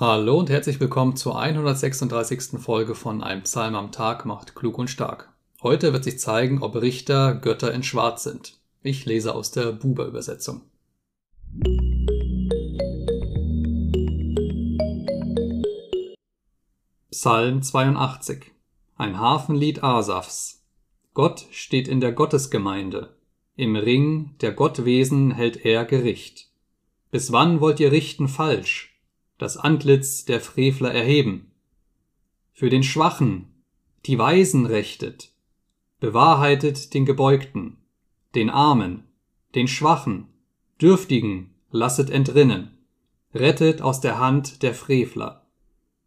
Hallo und herzlich willkommen zur 136. Folge von Ein Psalm am Tag macht klug und stark. Heute wird sich zeigen, ob Richter Götter in Schwarz sind. Ich lese aus der Buber-Übersetzung. Psalm 82 Ein Hafenlied Asafs Gott steht in der Gottesgemeinde. Im Ring der Gottwesen hält er Gericht. Bis wann wollt ihr richten falsch? Das Antlitz der Frevler erheben. Für den Schwachen, die Weisen rechtet, bewahrheitet den Gebeugten, den Armen, den Schwachen, Dürftigen lasset entrinnen, rettet aus der Hand der Frevler.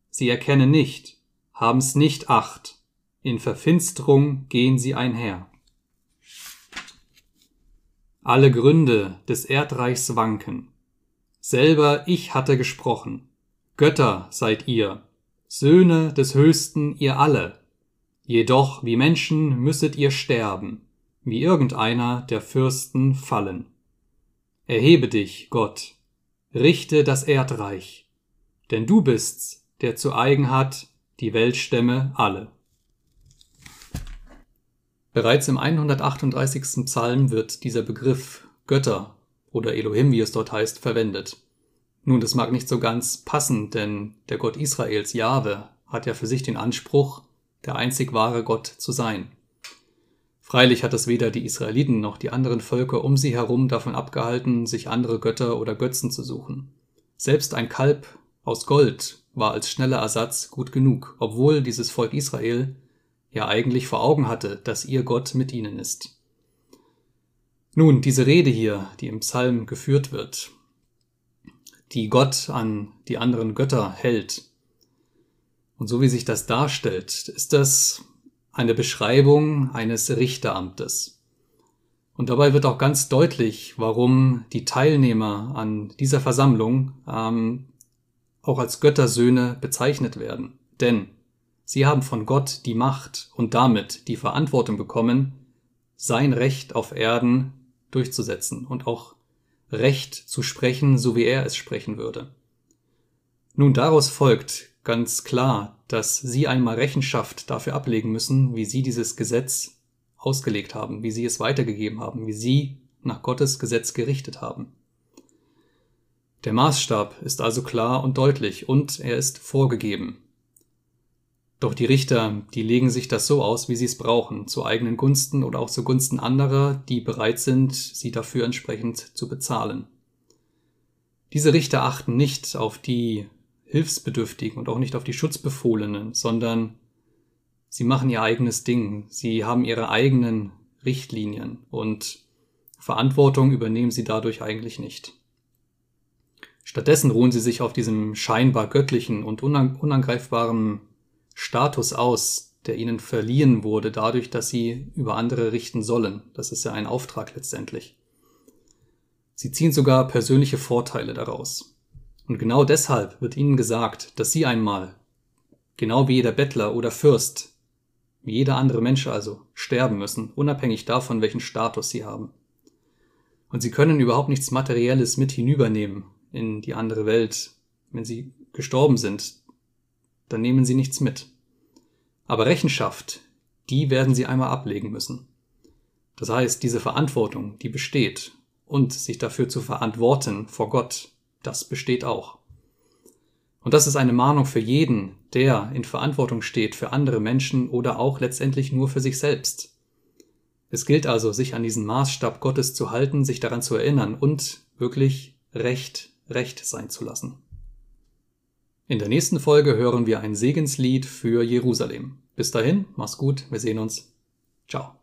Sie erkennen nicht, haben's nicht acht, in Verfinsterung gehen sie einher. Alle Gründe des Erdreichs wanken, Selber ich hatte gesprochen. Götter seid ihr, Söhne des Höchsten ihr alle. Jedoch wie Menschen müsset ihr sterben, wie irgendeiner der Fürsten fallen. Erhebe dich, Gott, richte das Erdreich, denn du bist's, der zu eigen hat die Weltstämme alle. Bereits im 138. Psalm wird dieser Begriff Götter oder Elohim, wie es dort heißt, verwendet. Nun, das mag nicht so ganz passen, denn der Gott Israels, Jahwe, hat ja für sich den Anspruch, der einzig wahre Gott zu sein. Freilich hat es weder die Israeliten noch die anderen Völker um sie herum davon abgehalten, sich andere Götter oder Götzen zu suchen. Selbst ein Kalb aus Gold war als schneller Ersatz gut genug, obwohl dieses Volk Israel ja eigentlich vor Augen hatte, dass ihr Gott mit ihnen ist. Nun, diese Rede hier, die im Psalm geführt wird, die Gott an die anderen Götter hält, und so wie sich das darstellt, ist das eine Beschreibung eines Richteramtes. Und dabei wird auch ganz deutlich, warum die Teilnehmer an dieser Versammlung ähm, auch als Göttersöhne bezeichnet werden. Denn sie haben von Gott die Macht und damit die Verantwortung bekommen, sein Recht auf Erden durchzusetzen und auch Recht zu sprechen, so wie er es sprechen würde. Nun daraus folgt ganz klar, dass Sie einmal Rechenschaft dafür ablegen müssen, wie Sie dieses Gesetz ausgelegt haben, wie Sie es weitergegeben haben, wie Sie nach Gottes Gesetz gerichtet haben. Der Maßstab ist also klar und deutlich und er ist vorgegeben. Doch die Richter, die legen sich das so aus, wie sie es brauchen, zu eigenen Gunsten oder auch zugunsten anderer, die bereit sind, sie dafür entsprechend zu bezahlen. Diese Richter achten nicht auf die Hilfsbedürftigen und auch nicht auf die Schutzbefohlenen, sondern sie machen ihr eigenes Ding, sie haben ihre eigenen Richtlinien und Verantwortung übernehmen sie dadurch eigentlich nicht. Stattdessen ruhen sie sich auf diesem scheinbar göttlichen und unangreifbaren Status aus, der ihnen verliehen wurde, dadurch, dass sie über andere richten sollen. Das ist ja ein Auftrag letztendlich. Sie ziehen sogar persönliche Vorteile daraus. Und genau deshalb wird ihnen gesagt, dass sie einmal, genau wie jeder Bettler oder Fürst, wie jeder andere Mensch also, sterben müssen, unabhängig davon, welchen Status sie haben. Und sie können überhaupt nichts Materielles mit hinübernehmen in die andere Welt, wenn sie gestorben sind, dann nehmen sie nichts mit. Aber Rechenschaft, die werden sie einmal ablegen müssen. Das heißt, diese Verantwortung, die besteht, und sich dafür zu verantworten vor Gott, das besteht auch. Und das ist eine Mahnung für jeden, der in Verantwortung steht für andere Menschen oder auch letztendlich nur für sich selbst. Es gilt also, sich an diesen Maßstab Gottes zu halten, sich daran zu erinnern und wirklich Recht, Recht sein zu lassen. In der nächsten Folge hören wir ein Segenslied für Jerusalem. Bis dahin, mach's gut, wir sehen uns. Ciao.